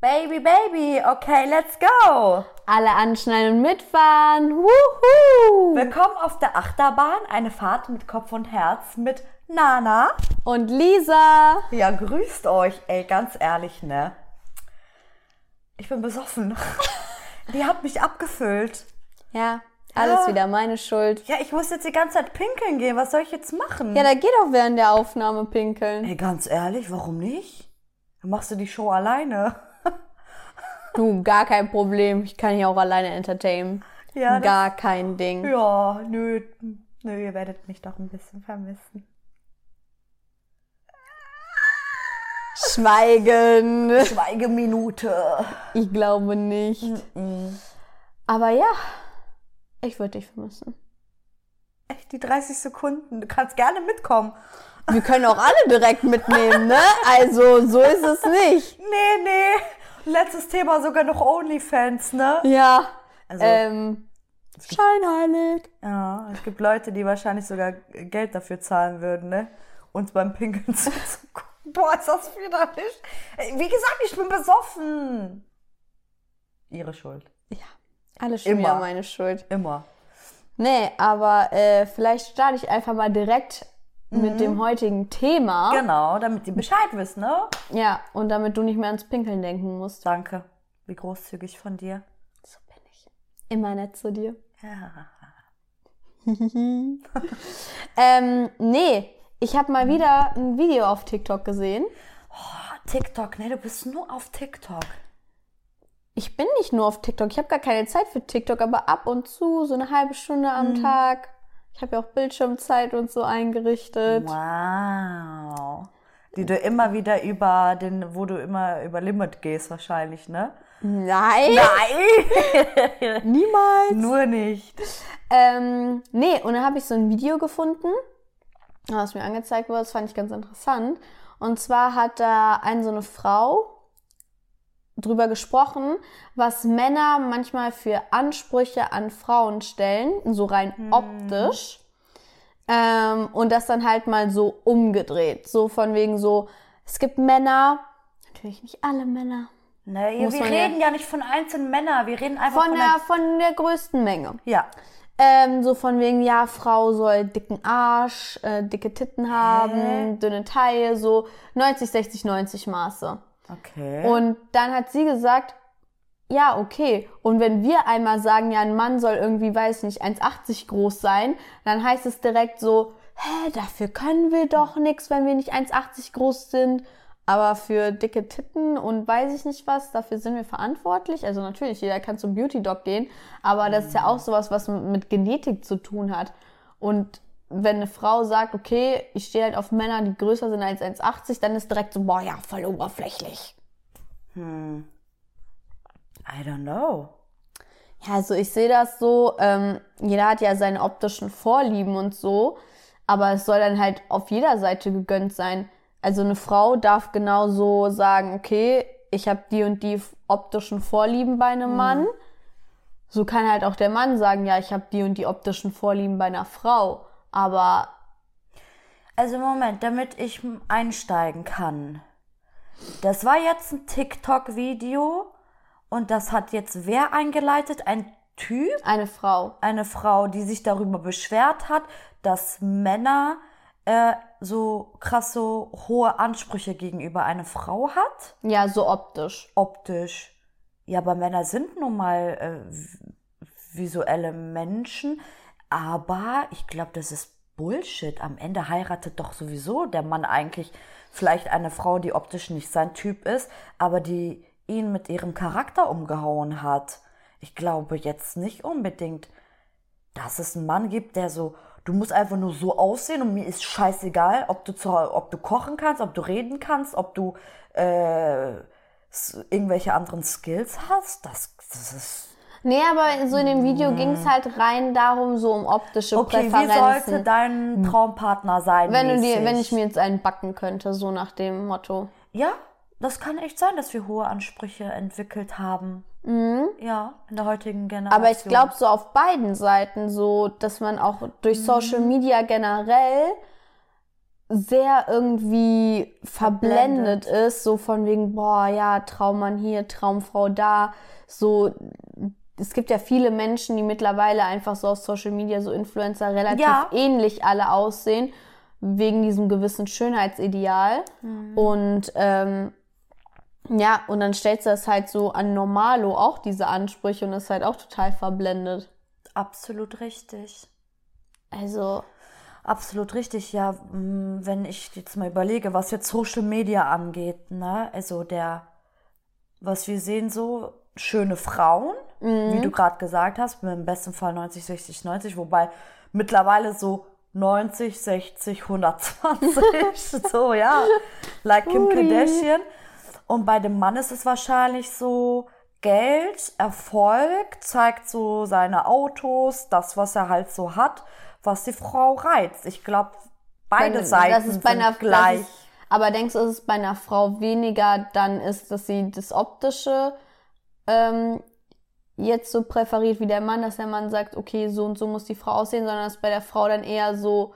Baby, Baby, okay, let's go. Alle anschneiden und mitfahren. Wuhu! Willkommen auf der Achterbahn, eine Fahrt mit Kopf und Herz mit Nana. Und Lisa. Ja, grüßt euch. Ey, ganz ehrlich, ne? Ich bin besoffen. Die hat mich abgefüllt. Ja, alles Ja. wieder meine Schuld. Ja, ich muss jetzt die ganze Zeit pinkeln gehen. Was soll ich jetzt machen? Ja, da geht auch während der Aufnahme pinkeln. Ey, ganz ehrlich, warum nicht? Dann machst du die Show alleine. Du, gar kein Problem. Ich kann hier auch alleine entertainen. Ja, gar kein Ding. Ja, nö, nö, ihr werdet mich doch ein bisschen vermissen. Schweigen. Schweigeminute. Ich glaube nicht. Aber ja, ich würde dich vermissen. Echt, die 30 Sekunden. Du kannst gerne mitkommen. Wir können auch alle direkt mitnehmen, ne? Also, so ist es nicht. Nee, nee. Letztes Thema sogar noch OnlyFans, ne? Ja. Also- ähm, scheinheilig. Ja, es gibt Leute, die wahrscheinlich sogar Geld dafür zahlen würden, ne? Uns beim Pinkeln zuzugucken. Boah, ist das widerlich. Wie gesagt, ich bin besoffen. Ihre Schuld. Ja, alles schon Immer. meine Schuld. Immer. Nee, aber äh, vielleicht starte ich einfach mal direkt mit dem heutigen Thema. Genau, damit die Bescheid wissen, ne? Ja, und damit du nicht mehr ans Pinkeln denken musst. Danke. Wie großzügig von dir. So bin ich. Immer nett zu dir. Ja. Ähm, nee, ich habe mal wieder ein Video auf TikTok gesehen. TikTok, ne? Du bist nur auf TikTok. Ich bin nicht nur auf TikTok, ich habe gar keine Zeit für TikTok, aber ab und zu so eine halbe Stunde am Tag. Ich habe ja auch Bildschirmzeit und so eingerichtet. Wow. Die du immer wieder über den, wo du immer über Limit gehst wahrscheinlich, ne? Nein, Nein! niemals. Nur nicht. Ähm, nee, und dann habe ich so ein Video gefunden, was mir angezeigt wurde, das fand ich ganz interessant. Und zwar hat da eine so eine Frau drüber gesprochen, was Männer manchmal für Ansprüche an Frauen stellen, so rein optisch. Ähm, und das dann halt mal so umgedreht. So von wegen so, es gibt Männer, natürlich nicht alle Männer, Ne, Muss wir ja- reden ja nicht von einzelnen Männern, wir reden einfach von von, der, von der größten Menge. Ja. Ähm, so von wegen, ja, Frau soll dicken Arsch, äh, dicke Titten haben, dünne Taille, so 90, 60, 90 Maße. Okay. Und dann hat sie gesagt, ja, okay. Und wenn wir einmal sagen, ja, ein Mann soll irgendwie, weiß nicht, 1,80 groß sein, dann heißt es direkt so, hä, dafür können wir doch nichts, wenn wir nicht 1,80 groß sind. Aber für dicke Titten und weiß ich nicht was, dafür sind wir verantwortlich. Also natürlich, jeder kann zum Beauty-Doc gehen, aber das ist ja auch sowas, was mit Genetik zu tun hat. Und wenn eine Frau sagt, okay, ich stehe halt auf Männer, die größer sind als 1,80, dann ist direkt so, boah, ja, voll oberflächlich. I don't know. Ja, also ich sehe das so, ähm, jeder hat ja seine optischen Vorlieben und so, aber es soll dann halt auf jeder Seite gegönnt sein. Also eine Frau darf genauso sagen, okay, ich habe die und die optischen Vorlieben bei einem Mann. So kann halt auch der Mann sagen, ja, ich habe die und die optischen Vorlieben bei einer Frau. Aber Also Moment, damit ich einsteigen kann. Das war jetzt ein TikTok-Video und das hat jetzt wer eingeleitet? Ein Typ? eine Frau. Eine Frau, die sich darüber beschwert hat, dass Männer äh, so krasse hohe Ansprüche gegenüber einer Frau hat. Ja, so optisch. Optisch. Ja, aber Männer sind nun mal äh, visuelle Menschen. Aber ich glaube, das ist Bullshit. Am Ende heiratet doch sowieso der Mann eigentlich vielleicht eine Frau, die optisch nicht sein Typ ist, aber die ihn mit ihrem Charakter umgehauen hat. Ich glaube jetzt nicht unbedingt, dass es einen Mann gibt, der so, du musst einfach nur so aussehen und mir ist scheißegal, ob du, zu, ob du kochen kannst, ob du reden kannst, ob du äh, irgendwelche anderen Skills hast. Das, das ist. Nee, aber so in dem Video ging es halt rein darum, so um optische Okay, wie Präferenzen. sollte dein Traumpartner sein? wenn, du dir, wenn ich mir jetzt einen backen könnte, so nach dem Motto. Ja, das kann echt sein, dass wir hohe Ansprüche entwickelt haben. Ja, in der heutigen Generation. Mhm. Aber ich glaube so auf beiden Seiten so, dass man auch durch Social Media generell sehr irgendwie verblendet, Verblendet. ist, so von wegen, boah, ja, Traummann hier, Traumfrau da, so, es gibt ja viele Menschen, die mittlerweile einfach so aus Social Media, so Influencer, relativ Ja. ähnlich alle aussehen, wegen diesem gewissen Schönheitsideal. Und ähm, ja, und dann stellst du das halt so an Normalo auch diese Ansprüche und ist halt auch total verblendet. Absolut richtig. Also, Absolut richtig, ja. Wenn ich jetzt mal überlege, was jetzt Social Media angeht, ne? Also der, was wir sehen so, schöne Frauen, wie du gerade gesagt hast, im besten Fall 90, 60, 90, wobei mittlerweile so 90, 60, 120, so, ja. Like Kim Ui. Kardashian. Und bei dem Mann ist es wahrscheinlich so, Geld, Erfolg, zeigt so seine Autos, das, was er halt so hat, was die Frau reizt. Ich glaube, beide Wenn- Seiten das ist bei sind einer, gleich. Ist, aber denkst du, dass es bei einer Frau weniger dann ist, dass sie das Optische ähm, jetzt so präferiert wie der Mann, dass der Mann sagt, okay, so und so muss die Frau aussehen, sondern dass bei der Frau dann eher so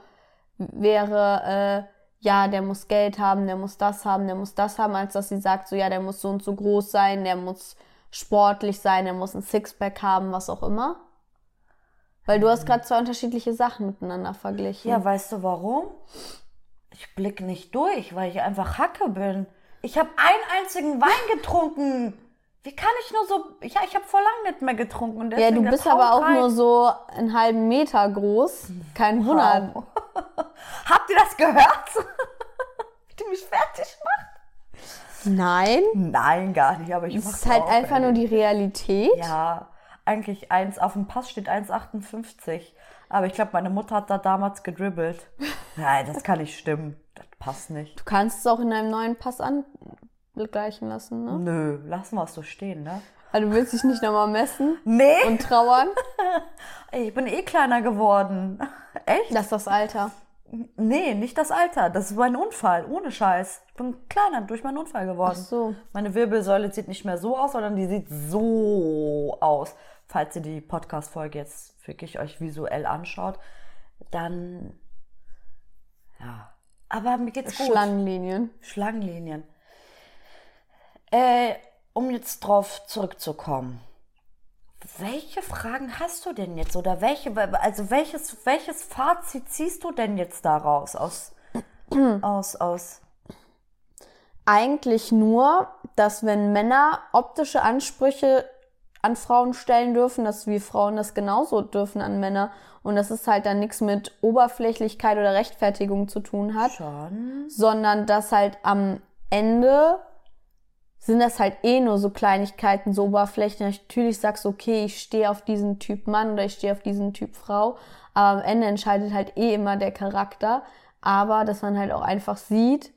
wäre, äh, ja, der muss Geld haben, der muss das haben, der muss das haben, als dass sie sagt, so ja, der muss so und so groß sein, der muss sportlich sein, der muss ein Sixpack haben, was auch immer. Weil du hast gerade zwei unterschiedliche Sachen miteinander verglichen. Ja, weißt du warum? Ich blick nicht durch, weil ich einfach Hacke bin. Ich habe einen einzigen Wein getrunken. Wie kann ich nur so. Ja, ich habe vor lang nicht mehr getrunken. Und Ja, du bist aber auch Traum nur reizt. so einen halben Meter groß. Kein Wunder. Wow. Habt ihr das gehört? Wie die mich fertig macht? Nein. Nein, gar nicht. Aber ich Es mach's ist halt auch, einfach ey. nur die Realität. Ja, eigentlich eins. Auf dem Pass steht 1,58. Aber ich glaube, meine Mutter hat da damals gedribbelt. Nein, das kann nicht stimmen. Das passt nicht. Du kannst es auch in deinem neuen Pass angleichen lassen, ne? Nö, lassen wir es so stehen, ne? Also du willst dich nicht nochmal messen Nee. und trauern. Ey, ich bin eh kleiner geworden. Echt? Das ist das Alter. Nee, nicht das Alter. Das ist mein Unfall. Ohne Scheiß. Ich bin kleiner durch meinen Unfall geworden. Ach so. Meine Wirbelsäule sieht nicht mehr so aus, sondern die sieht so aus. Falls ihr die Podcast-Folge jetzt wirklich euch visuell anschaut, dann. Ja. Aber mir geht's gut. Schlangenlinien. Schlangenlinien. Äh, um jetzt drauf zurückzukommen. Welche Fragen hast du denn jetzt oder welche, also welches, welches Fazit ziehst du denn jetzt daraus aus, aus, aus? Eigentlich nur, dass wenn Männer optische Ansprüche an Frauen stellen dürfen, dass wir Frauen das genauso dürfen an Männer. Und dass es halt dann nichts mit Oberflächlichkeit oder Rechtfertigung zu tun hat. Schon. sondern dass halt am Ende sind das halt eh nur so Kleinigkeiten, so Oberflächen. Natürlich sagst du, okay, ich stehe auf diesen Typ Mann oder ich stehe auf diesen Typ Frau, aber am Ende entscheidet halt eh immer der Charakter. Aber dass man halt auch einfach sieht,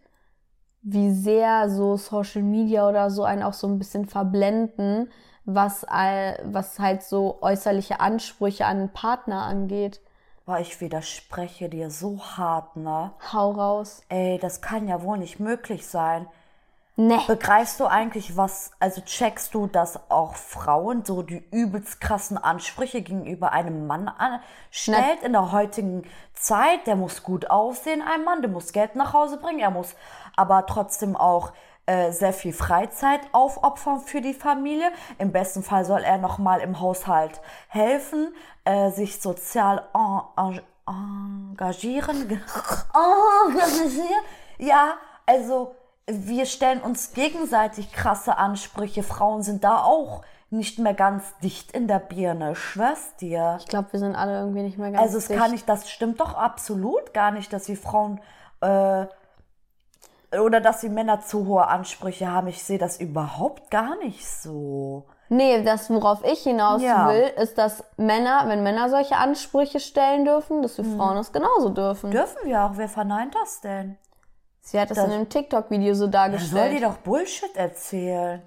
wie sehr so Social Media oder so einen auch so ein bisschen verblenden, was, all, was halt so äußerliche Ansprüche an einen Partner angeht. Boah, ich widerspreche dir so hart, ne? Hau raus. Ey, das kann ja wohl nicht möglich sein. Ne. Begreifst du eigentlich, was, also checkst du, dass auch Frauen so die übelst krassen Ansprüche gegenüber einem Mann an, stellt in der heutigen Zeit? Der muss gut aussehen, ein Mann, der muss Geld nach Hause bringen, er muss aber trotzdem auch äh, sehr viel Freizeit aufopfern für die Familie. Im besten Fall soll er noch mal im Haushalt helfen, äh, sich sozial en, en, engagieren. engagieren? Ja, also wir stellen uns gegenseitig krasse Ansprüche. Frauen sind da auch nicht mehr ganz dicht in der Birne. Schwör's dir. Ich glaube, wir sind alle irgendwie nicht mehr ganz Also es dicht. kann nicht, das stimmt doch absolut gar nicht, dass wir Frauen äh, oder dass die Männer zu hohe Ansprüche haben. Ich sehe das überhaupt gar nicht so. Nee, das, worauf ich hinaus Ja. will, ist, dass Männer, wenn Männer solche Ansprüche stellen dürfen, dass wir Mhm. Frauen das genauso dürfen. Dürfen wir auch. Wer verneint das denn? Sie hat das, Das- in einem TikTok-Video so Soll die dargestellt. doch Bullshit erzählen?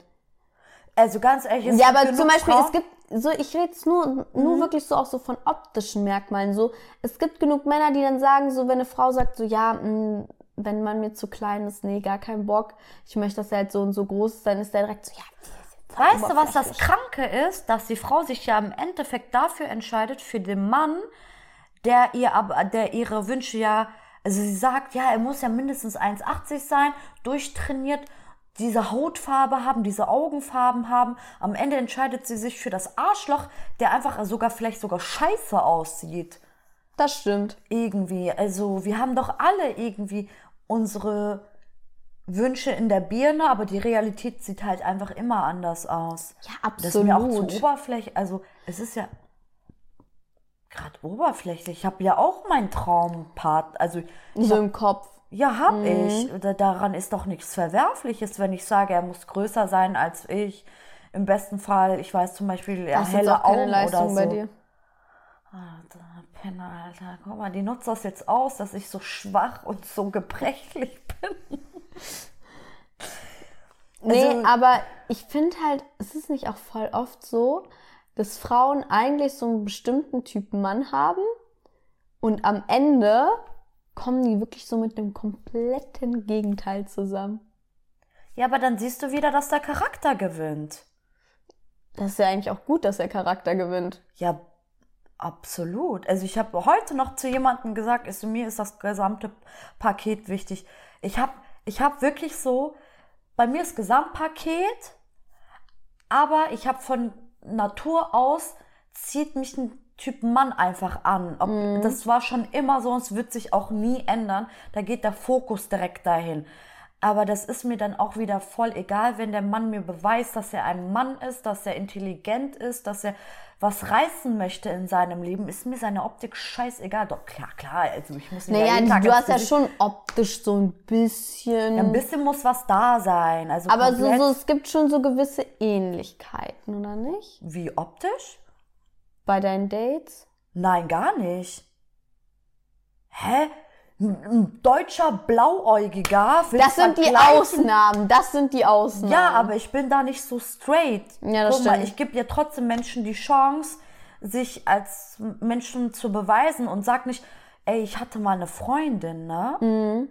Also ganz ehrlich, es Ja, aber zum Beispiel, Frauen, es gibt so, ich rede jetzt nur, nur Mhm. wirklich so auch so von optischen Merkmalen. So, es gibt genug Männer, die dann sagen, so, wenn eine Frau sagt, so, ja, mh, wenn man mir zu klein ist, nee, gar kein Bock. Ich möchte, dass er halt so und so groß ist, dann ist der direkt so, ja, Weißt du, was das Kranke ist? Dass die Frau sich ja im Endeffekt dafür entscheidet, für den Mann, der ihr aber, der ihre Wünsche ja Also sie sagt, ja, er muss ja mindestens 1,80 sein, durchtrainiert, diese Hautfarbe haben, diese Augenfarben haben. Am Ende entscheidet sie sich für das Arschloch, der einfach sogar vielleicht sogar scheiße aussieht. Das stimmt. Irgendwie. Also wir haben doch alle irgendwie unsere Wünsche in der Birne, aber die Realität sieht halt einfach immer anders aus. Ja, Das ist mir auch absolut. zu oberflächlich. Also es ist ja gerade oberflächlich. Ich habe ja auch meinen Traumpart. Also So im Kopf. ja, hab Mhm. ich. Da- Daran ist doch nichts Verwerfliches, wenn ich sage, er muss größer sein als ich. Im besten Fall, ich weiß zum Beispiel, er jetzt helle Augen Leistung oder so. bei dir. Alter, Penner, Alter. Guck mal, die nutzt das jetzt aus, dass ich so schwach und so gebrechlich bin. Nee, Also- aber ich finde halt, es ist nicht auch voll oft so, dass Frauen eigentlich so einen bestimmten Typen Mann haben und am Ende kommen die wirklich so mit dem kompletten Gegenteil zusammen. Ja, aber dann siehst du wieder, dass der Charakter gewinnt. Das ist ja eigentlich auch gut, dass der Charakter gewinnt. Ja, absolut. Also ich habe heute noch zu jemandem gesagt, ist, mir ist das gesamte Paket wichtig. Ich habe ich hab wirklich so, bei mir ist Gesamtpaket, aber ich habe von Natur aus, zieht mich ein Typ Mann einfach an. Ob, Das war schon immer so und es wird sich auch nie ändern. Da geht der Fokus direkt dahin. Aber das ist mir dann auch wieder voll egal, wenn der Mann mir beweist, dass er ein Mann ist, dass er intelligent ist, dass er was reißen möchte in seinem Leben, ist mir seine Optik scheißegal. Doch, klar, klar, also ich muss nicht Naja, jeden Tag du hast ja schon optisch so ein bisschen. Ein bisschen muss was da sein. Also aber so, so, es gibt schon so gewisse Ähnlichkeiten, oder nicht? Wie optisch? Bei deinen Dates? Nein, gar nicht. Hä? Ein, deutscher Blauäugiger Das sind die Ausnahmen. Das sind die Ausnahmen. Ja, aber ich bin da nicht so straight. Ja, das Guck mal, stimmt. ich gebe ja trotzdem Menschen die Chance, sich als Menschen zu beweisen und sag nicht, ey, ich hatte mal eine Freundin, ne? Mhm.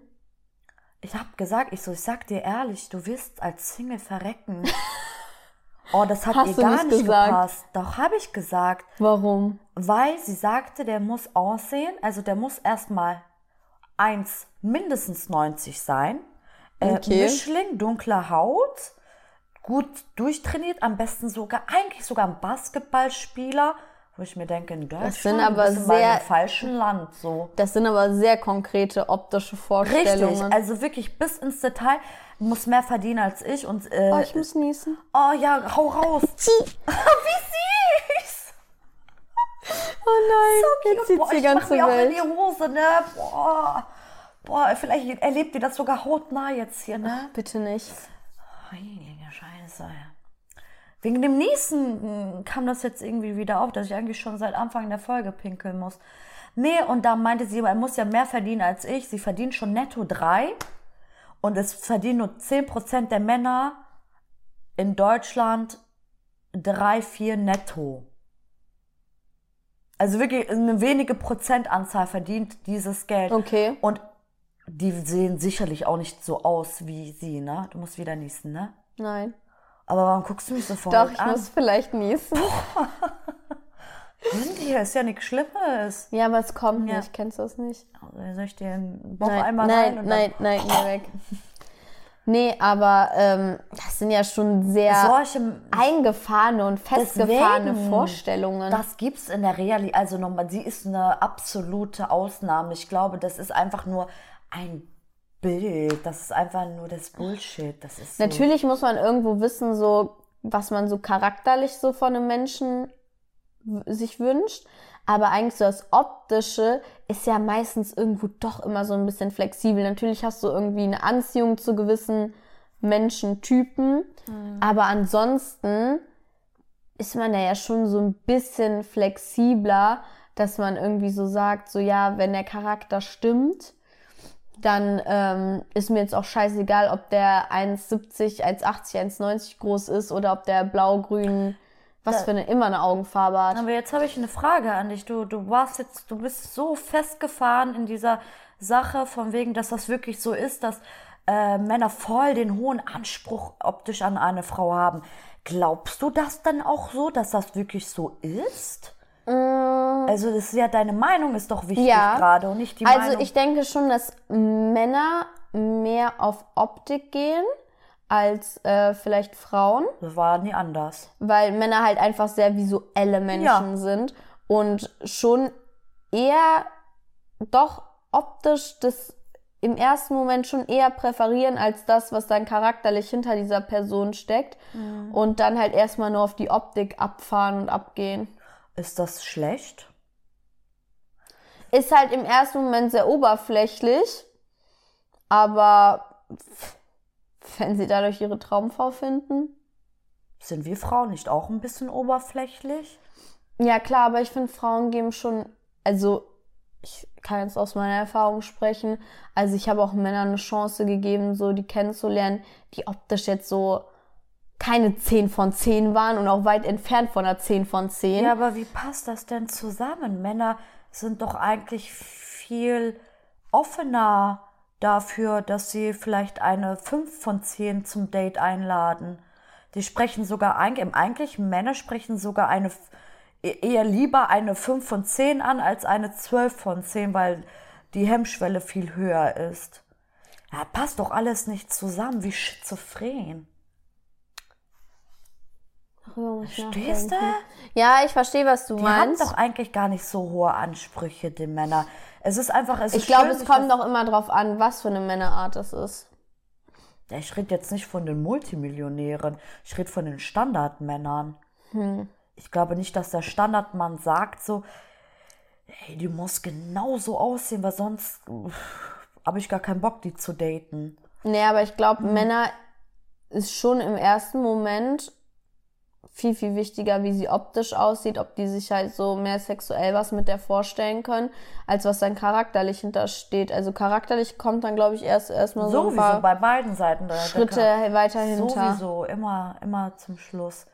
Ich hab gesagt, ich so, ich sag dir ehrlich, du wirst als Single verrecken. Oh, das hat Hast ihr gar nicht nicht gesagt? gepasst. Doch, habe ich gesagt. Warum? Weil sie sagte, der muss aussehen, also der muss erstmal 1 mindestens 90 sein. Äh, Okay. Mischling, dunkle Haut, gut durchtrainiert, am besten sogar, eigentlich sogar ein Basketballspieler, wo ich mir denke, in Deutschland sind aber sehr- im falschen Land so. Das sind aber sehr konkrete optische Vorstellungen. Richtig, also wirklich bis ins Detail, muss mehr verdienen als ich und äh, oh, ich muss niesen. oh ja, hau raus. Wie süß! Oh nein, jetzt sieht Boah, die ich mach ganze mir auch in Welt. die Hose, ne? Boah. Boah, vielleicht erlebt ihr das sogar hautnah jetzt hier, ne? Bitte nicht. Heilige Scheiße. Wegen dem Niesen mh, kam das jetzt irgendwie wieder auf, dass ich eigentlich schon seit Anfang der Folge pinkeln muss. Nee, und da meinte sie, er muss ja mehr verdienen als ich. Sie verdient schon netto drei. Und es verdienen nur 10% der Männer in Deutschland drei, vier netto. Also wirklich eine wenige Prozentanzahl verdient dieses Geld. Okay. Und die sehen sicherlich auch nicht so aus wie sie, ne? Du musst wieder niesen, ne? Nein. Aber warum guckst du mich so Doch, verrückt ich an? muss vielleicht niesen. Hier ist ja nichts Schlimmes. Ja, aber es kommt Ja. nicht. Kennst du es nicht? Also soll ich dir einen Bauch Nein, einmal nein, rein und nein, nein, geh weg. Nee, aber ähm, das sind ja schon sehr solche eingefahrene und festgefahrene Deswegen, Vorstellungen. Das gibt's in der Realität, also nochmal, sie ist eine absolute Ausnahme. Ich glaube, das ist einfach nur ein Bild. Das ist einfach nur das Bullshit. Das ist so. Natürlich muss man irgendwo wissen, so was man so charakterlich so von einem Menschen sich wünscht. Aber eigentlich so das Optische ist ja meistens irgendwo doch immer so ein bisschen flexibel. Natürlich hast du irgendwie eine Anziehung zu gewissen Menschentypen. Aber ansonsten ist man da ja schon so ein bisschen flexibler, dass man irgendwie so sagt, so ja, wenn der Charakter stimmt, dann ähm, ist mir jetzt auch scheißegal, ob der 1,70, 1,80, 1,90 groß ist oder ob der blau-grün, was für eine immer eine Augenfarbe hat. Aber jetzt habe ich eine Frage an dich. Du, du warst jetzt, du bist so festgefahren in dieser Sache, von wegen, dass das wirklich so ist, dass äh, Männer voll den hohen Anspruch optisch an eine Frau haben. Glaubst du das dann auch so, dass das wirklich so ist? Also das ist ja deine Meinung ist doch wichtig Ja. gerade und nicht die Also Meinung. ich denke schon, dass Männer mehr auf Optik gehen als äh, vielleicht Frauen, das war nie anders. weil Männer halt einfach sehr visuelle Menschen Ja. sind und schon eher doch optisch das im ersten Moment schon eher präferieren als das, was dann charakterlich hinter dieser Person steckt und dann halt erstmal nur auf die Optik abfahren und abgehen. Ist das schlecht? Ist halt im ersten Moment sehr oberflächlich, aber wenn sie dadurch ihre Traumfrau finden. Sind wir Frauen nicht auch ein bisschen oberflächlich? Ja, klar, aber ich finde, Frauen geben schon, also ich kann jetzt aus meiner Erfahrung sprechen. Also ich habe auch Männern eine Chance gegeben, so die kennenzulernen, die optisch jetzt so keine 10 von 10 waren und auch weit entfernt von einer 10 von 10. Ja, aber wie passt das denn zusammen? Männer sind doch eigentlich viel offener dafür, dass sie vielleicht eine 5 von 10 zum Date einladen. Die sprechen sogar eigentlich, im eigentlichen Männer sprechen sogar eine e- eher lieber eine 5 von 10 an als eine 12 von 10, weil die Hemmschwelle viel höher ist. Ja, passt doch alles nicht zusammen, wie schizophren. Darüber Verstehst du? Ja, ich verstehe, was du Die haben meinst. doch eigentlich gar nicht so hohe Ansprüche, die Männer. Es ist einfach, es Ich glaube, es kommt das- doch immer drauf an, was für eine Männerart es ist. Ja, Ich rede jetzt nicht von den Multimillionären, ich rede von den Standardmännern. Hm. Ich glaube nicht, dass der Standardmann sagt so, hey, die muss genauso aussehen, weil sonst habe ich gar keinen Bock, die zu daten. Nee, aber ich glaube, Mhm. Männer ist schon im ersten Moment viel, viel wichtiger, wie sie optisch aussieht, ob die sich halt so mehr sexuell was mit der vorstellen können, als was dann charakterlich hintersteht. Also charakterlich kommt dann, glaube ich, erst erstmal so ein Sowieso paar bei beiden Seiten. Da, da Schritte kann- weiter hinter. Sowieso, immer, immer zum Schluss.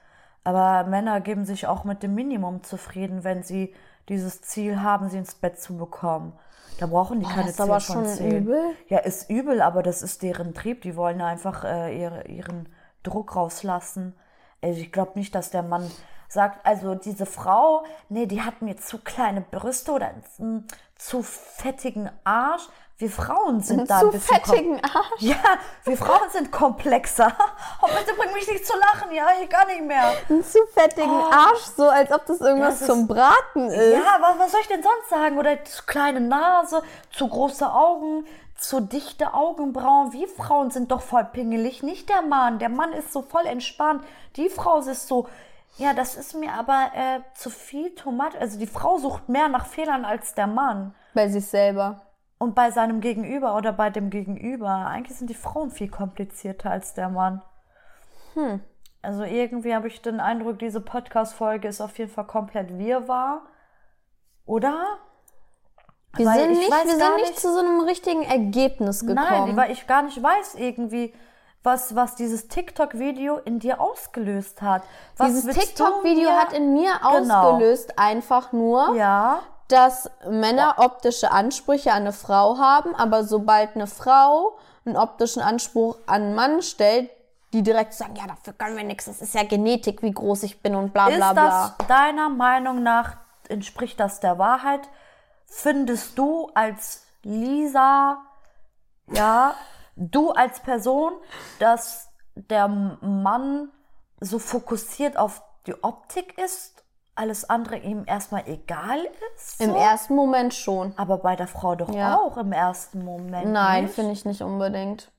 Aber Männer geben sich auch mit dem Minimum zufrieden, wenn sie dieses Ziel haben, sie ins Bett zu bekommen. Da brauchen die keine das ist aber 10 von schon 10. übel. Ja, ist übel, aber das ist deren Trieb. Die wollen einfach äh, ihre, ihren Druck rauslassen. Also ich glaube nicht, dass der Mann sagt, also diese Frau, nee, die hat mir zu kleine Brüste oder einen zu fettigen Arsch. Wir Frauen sind da ein Zu bisschen kom- fettigen Arsch. ja, wir Frauen sind komplexer. Oh, bitte bring mich nicht zu lachen, ja, ich gar nicht mehr. Einen zu fettigen Arsch, so als ob das irgendwas Oh. Das ist- zum Braten ist. Ja, was, was soll ich denn sonst sagen? Oder zu kleine Nase, zu große Augen, zu dichte Augenbrauen. Wir Frauen sind doch voll pingelig, nicht der Mann. Der Mann ist so voll entspannt. Die Frau ist so, ja, das ist mir aber äh, zu viel Tomate. Also die Frau sucht mehr nach Fehlern als der Mann. Bei sich selber. Und bei seinem Gegenüber oder bei dem Gegenüber. Eigentlich sind die Frauen viel komplizierter als der Mann. Hm. Also irgendwie habe ich den Eindruck, diese Podcast-Folge ist auf jeden Fall komplett wirrwarr. Oder? Wir Weil sind ich nicht, wir sind nicht zu so einem richtigen Ergebnis gekommen. Nein, weil ich gar nicht weiß irgendwie, was, was dieses TikTok-Video in dir ausgelöst hat. Was Dieses TikTok-Video hat in mir Genau. ausgelöst einfach nur, Ja, dass Männer optische Ansprüche an eine Frau haben, aber sobald eine Frau einen optischen Anspruch an einen Mann stellt, die direkt sagen, ja, dafür können wir nichts, das ist ja Genetik, wie groß ich bin und bla bla ist bla. das deiner Meinung nach, entspricht das der Wahrheit? Findest du als Lisa, ja, du als Person, dass der Mann so fokussiert auf die Optik ist, alles andere ihm erstmal egal ist? Im so? ersten Moment schon. Aber bei der Frau doch Ja. auch im ersten Moment. Nein, finde ich nicht unbedingt.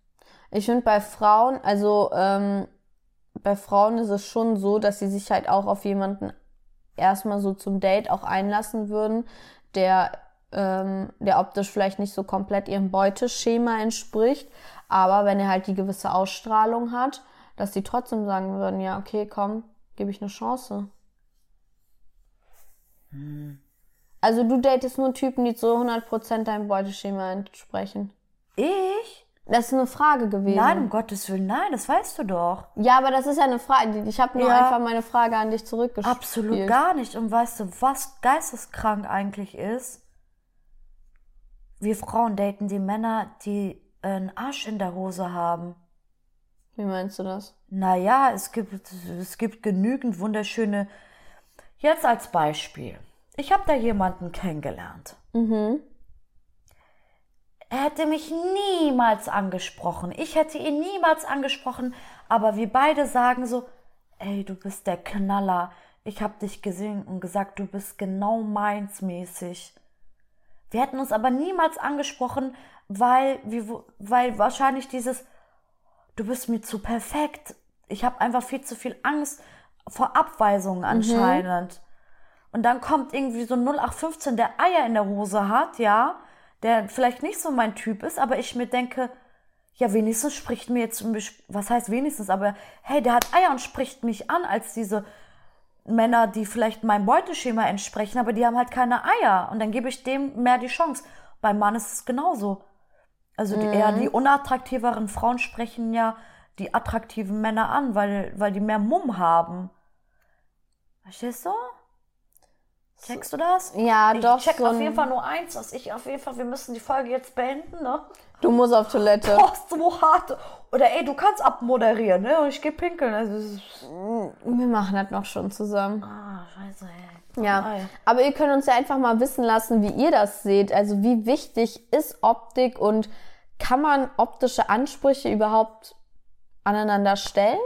Ich finde bei Frauen, also ähm, bei Frauen ist es schon so, dass sie sich halt auch auf jemanden erstmal so zum Date auch einlassen würden, der, ähm, der optisch vielleicht nicht so komplett ihrem Beuteschema entspricht, aber wenn er halt die gewisse Ausstrahlung hat, dass sie trotzdem sagen würden, ja, okay, komm, gebe ich eine Chance. Also du datest nur Typen, die zu 100% deinem Beuteschema entsprechen. Ich? Das ist eine Frage gewesen. Nein, um Gottes Willen, nein, das weißt du doch. Ja, aber das ist ja eine Frage. Ich habe nur Ja. einfach meine Frage an dich zurückgespielt. Absolut gar nicht. Und weißt du, was geisteskrank eigentlich ist? Wir Frauen daten die Männer, die einen Arsch in der Hose haben. Wie meinst du das? Naja, es gibt, es gibt genügend wunderschöne. Jetzt als Beispiel. ich habe da jemanden kennengelernt. Mhm. Er hätte mich niemals angesprochen. Ich hätte ihn niemals angesprochen. Aber wir beide sagen so, ey, du bist der Knaller. Ich habe dich gesehen und gesagt, du bist genau meins mäßig. Wir hätten uns aber niemals angesprochen, weil, wir, weil wahrscheinlich dieses, du bist mir zu perfekt. Ich habe einfach viel zu viel Angst vor Abweisungen anscheinend. Und dann kommt irgendwie so ein 0815, der Eier in der Hose hat, ja, der vielleicht nicht so mein Typ ist, aber ich mir denke, ja, wenigstens spricht mir jetzt, was heißt wenigstens, aber hey, der hat Eier und spricht mich an als diese Männer, die vielleicht meinem Beuteschema entsprechen, aber die haben halt keine Eier. Und dann gebe ich dem mehr die Chance. Beim Mann ist es genauso. Also die, eher die unattraktiveren Frauen sprechen ja die attraktiven Männer an, weil, weil die mehr Mumm haben. Verstehst du? Checkst du das? Ja, ich doch. check so auf jeden Fall nur eins, dass ich auf jeden Fall, wir müssen die Folge jetzt beenden, ne? Du musst auf Toilette. Boah, so hart. Oder ey, du kannst abmoderieren, ne? Und ich geh pinkeln. Also, Wir machen das noch schon zusammen. ah, scheiße, ey. Ja, aber ihr könnt uns ja einfach mal wissen lassen, wie ihr das seht. Also wie wichtig ist Optik und kann man optische Ansprüche überhaupt aneinander stellen?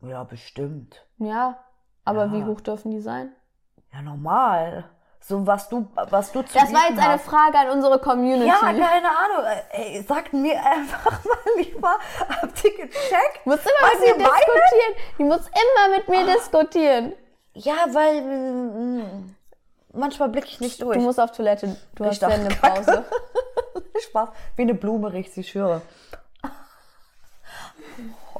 Ja, bestimmt. Ja, aber Ja. wie hoch dürfen die sein? Ja, normal. So, was du, was du zu Das war jetzt eine hast. Frage an unsere Community. Ja, keine Ahnung. Ey, sagt mir einfach mal lieber, habt ihr gecheckt? Du musst immer mit mir diskutieren. Du musst immer mit mir diskutieren. Ja, weil mm, manchmal blicke ich nicht durch. Du musst auf Toilette. Du Ich hast ja eine. Pause. Spaß. Wie eine Blume riecht sie, ich schwöre.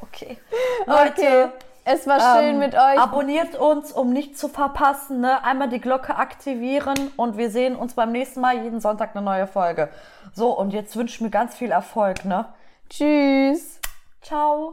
Okay. Okay. Es war schön ähm, mit euch. Abonniert uns, um nichts zu verpassen. Ne? Einmal die Glocke aktivieren und wir sehen uns beim nächsten Mal jeden Sonntag eine neue Folge. So, und jetzt wünsche ich mir ganz viel Erfolg. Ne? Tschüss. Ciao.